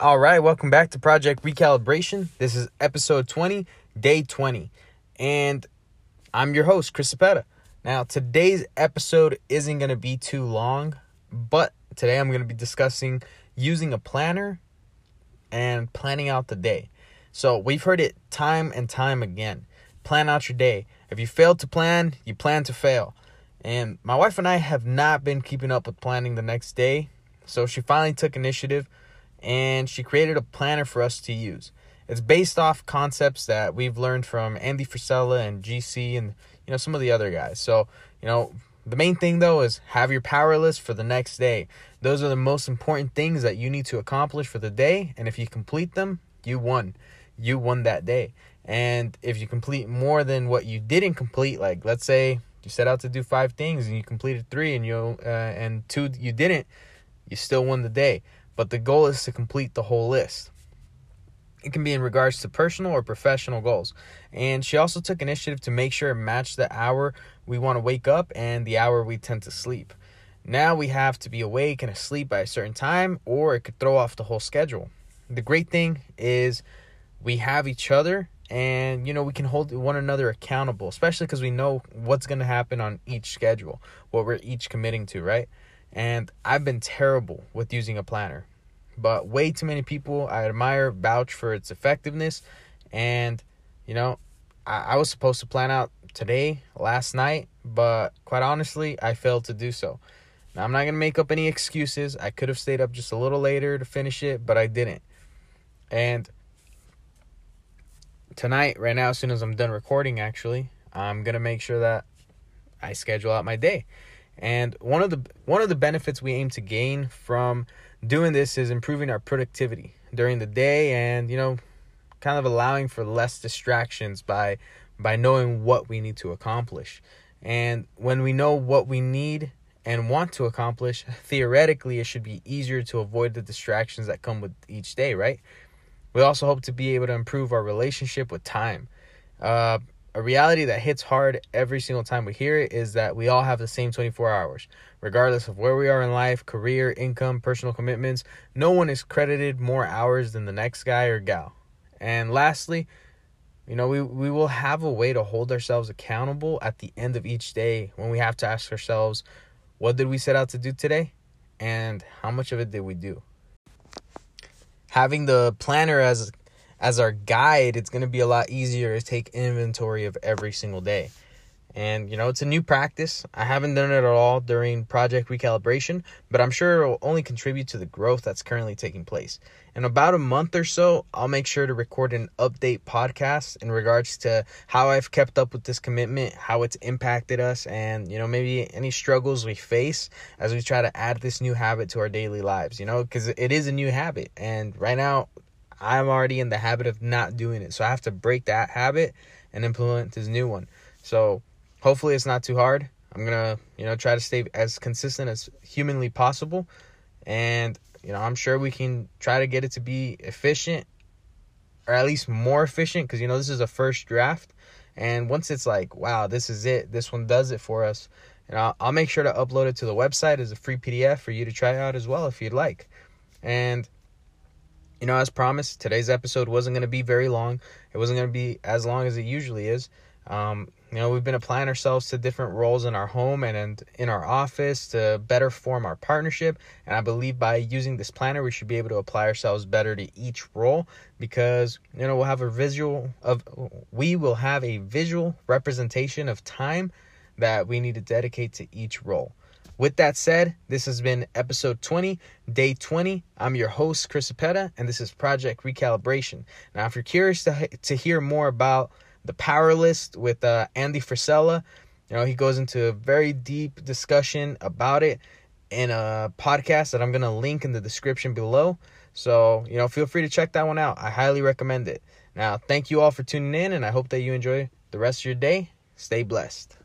All right, welcome back to Project Recalibration. This is episode 20, day 20. And I'm your host, Chris Cepeda. Now, today's episode isn't going to be too long, but today I'm going to be discussing using a planner and planning out the day. So, we've heard it time and time again. Plan out your day. If you fail to plan, you plan to fail. And my wife and I have not been keeping up with planning the next day. So she finally took initiative and she created a planner for us to use. It's based off concepts that we've learned from Andy Frisella and GC and you know some of the other guys. So, you know, the main thing though is have your power list for the next day. Those are the most important things that you need to accomplish for the day, and if you complete them, you won. You won that day. And if you complete more than what you didn't complete, like let's say you set out to do five things and you completed three and you uh, and two you didn't, you still won the day. But the goal is to complete the whole list. It can be in regards to personal or professional goals. And she also took initiative to make sure it matched the hour we want to wake up and the hour we tend to sleep. Now we have to be awake and asleep by a certain time, or it could throw off the whole schedule. The great thing is we have each other and you know we can hold one another accountable especially because we know what's going to happen on each schedule what we're each committing to right and i've been terrible with using a planner. But way too many people i admire vouch for its effectiveness. And you know I, I was supposed to plan out today last night but quite honestly i failed to do so. Now i'm not going to make up any excuses. I could have stayed up just a little later to finish it but i didn't. And tonight, right now, as soon as I'm done recording, actually, I'm gonna make sure that I schedule out my day. And one of the one of the benefits we aim to gain from doing this is improving our productivity during the day and you know kind of allowing for less distractions by by knowing what we need to accomplish. And when we know what we need and want to accomplish, theoretically it should be easier to avoid the distractions that come with each day, right? We also hope to be able to improve our relationship with time. Uh, a reality that hits hard every single time we hear it is that we all have the same 24 hours. Regardless of where we are in life, career, income, personal commitments, no one is credited more hours than the next guy or gal. And lastly, you know, we, we will have a way to hold ourselves accountable at the end of each day when we have to ask ourselves, what did we set out to do today? And how much of it did we do? having the planner as as our guide, it's going to be a lot easier to take inventory of every single day. And you know, it's a new practice. I haven't done it at all during project recalibration, but I'm sure it will only contribute to the growth that's currently taking place. In about a month or so, I'll make sure to record an update podcast in regards to how I've kept up with this commitment, how it's impacted us, and you know, maybe any struggles we face as we try to add this new habit to our daily lives, you know, because it is a new habit. And right now, I'm already in the habit of not doing it. So I have to break that habit and implement this new one. So hopefully it's not too hard. I'm gonna, you know, try to stay as consistent as humanly possible. And, you know, I'm sure we can try to get it to be efficient or at least more efficient because, you know, this is a first draft. And once it's like, wow, this is it, this one does it for us. And I'll, I'll make sure to upload it to the website as a free PDF for you to try out as well if you'd like. And, you know, as promised, today's episode wasn't going to be very long. It wasn't going to be as long as it usually is. Um, you know, we've been applying ourselves to different roles in our home and, in our office to better form our partnership. And I believe by using this planner, we should be able to apply ourselves better to each role because, you know, we'll have a visual of, we will have a visual representation of time that we need to dedicate to each role. With that said, this has been episode 20, day 20. I'm your host, Chris Cepeda, and this is Project Recalibration. Now, if you're curious to, to hear more about the Power List with uh, Andy Frisella. You know, he goes into a very deep discussion about it in a podcast that I'm going to link in the description below. So, you know, feel free to check that one out. I highly recommend it. Now, thank you all for tuning in, and I hope that you enjoy the rest of your day. Stay blessed.